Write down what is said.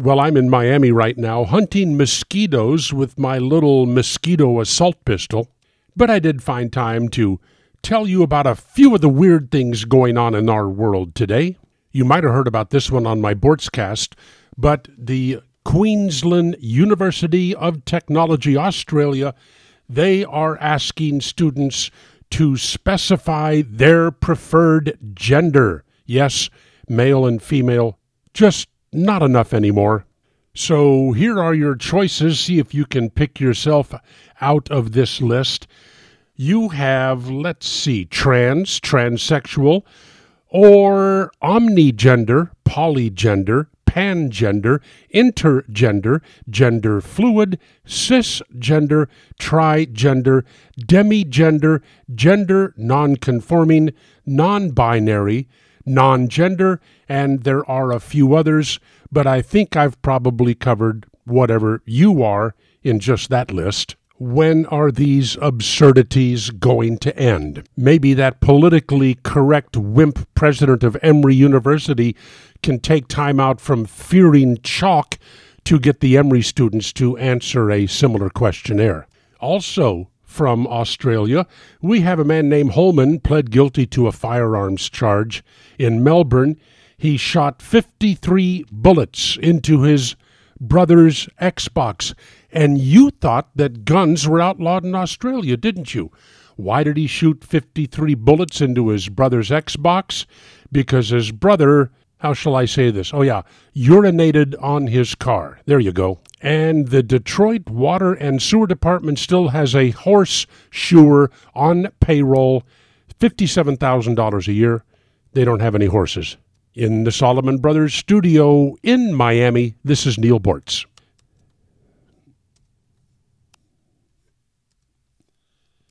Well, I'm in Miami right now hunting mosquitoes with my little mosquito assault pistol, but I did find time to tell you about a few of the weird things going on in our world today. You might have heard about this one on my Boortzcast, but the Queensland University of Technology Australia, they are asking students to specify their preferred gender. Yes, male and female, just not enough anymore. So here are your choices. See if you can pick yourself out of this list. You have, let's see, trans, transsexual, or omnigender, polygender, pangender, intergender, gender fluid, cisgender, trigender, demigender, gender nonconforming, non binary, non gender, and there are a few others, but I think I've probably covered whatever you are in just that list. When are these absurdities going to end? Maybe that politically correct wimp president of Emory University can take time out from fearing chalk to get the Emory students to answer a similar questionnaire. Also, from Australia, we have a man named Holman pled guilty to a firearms charge. In Melbourne, he shot 53 bullets into his brother's Xbox. And you thought that guns were outlawed in Australia, didn't you? Why did he shoot 53 bullets into his brother's Xbox? Because his brother, how shall I say this? Oh, yeah, urinated on his car. There you go. And the Detroit Water and Sewer Department still has a horse shoer on payroll, $57,000 a year. They don't have any horses. In the Solomon Brothers studio in Miami, this is Neal Boortz.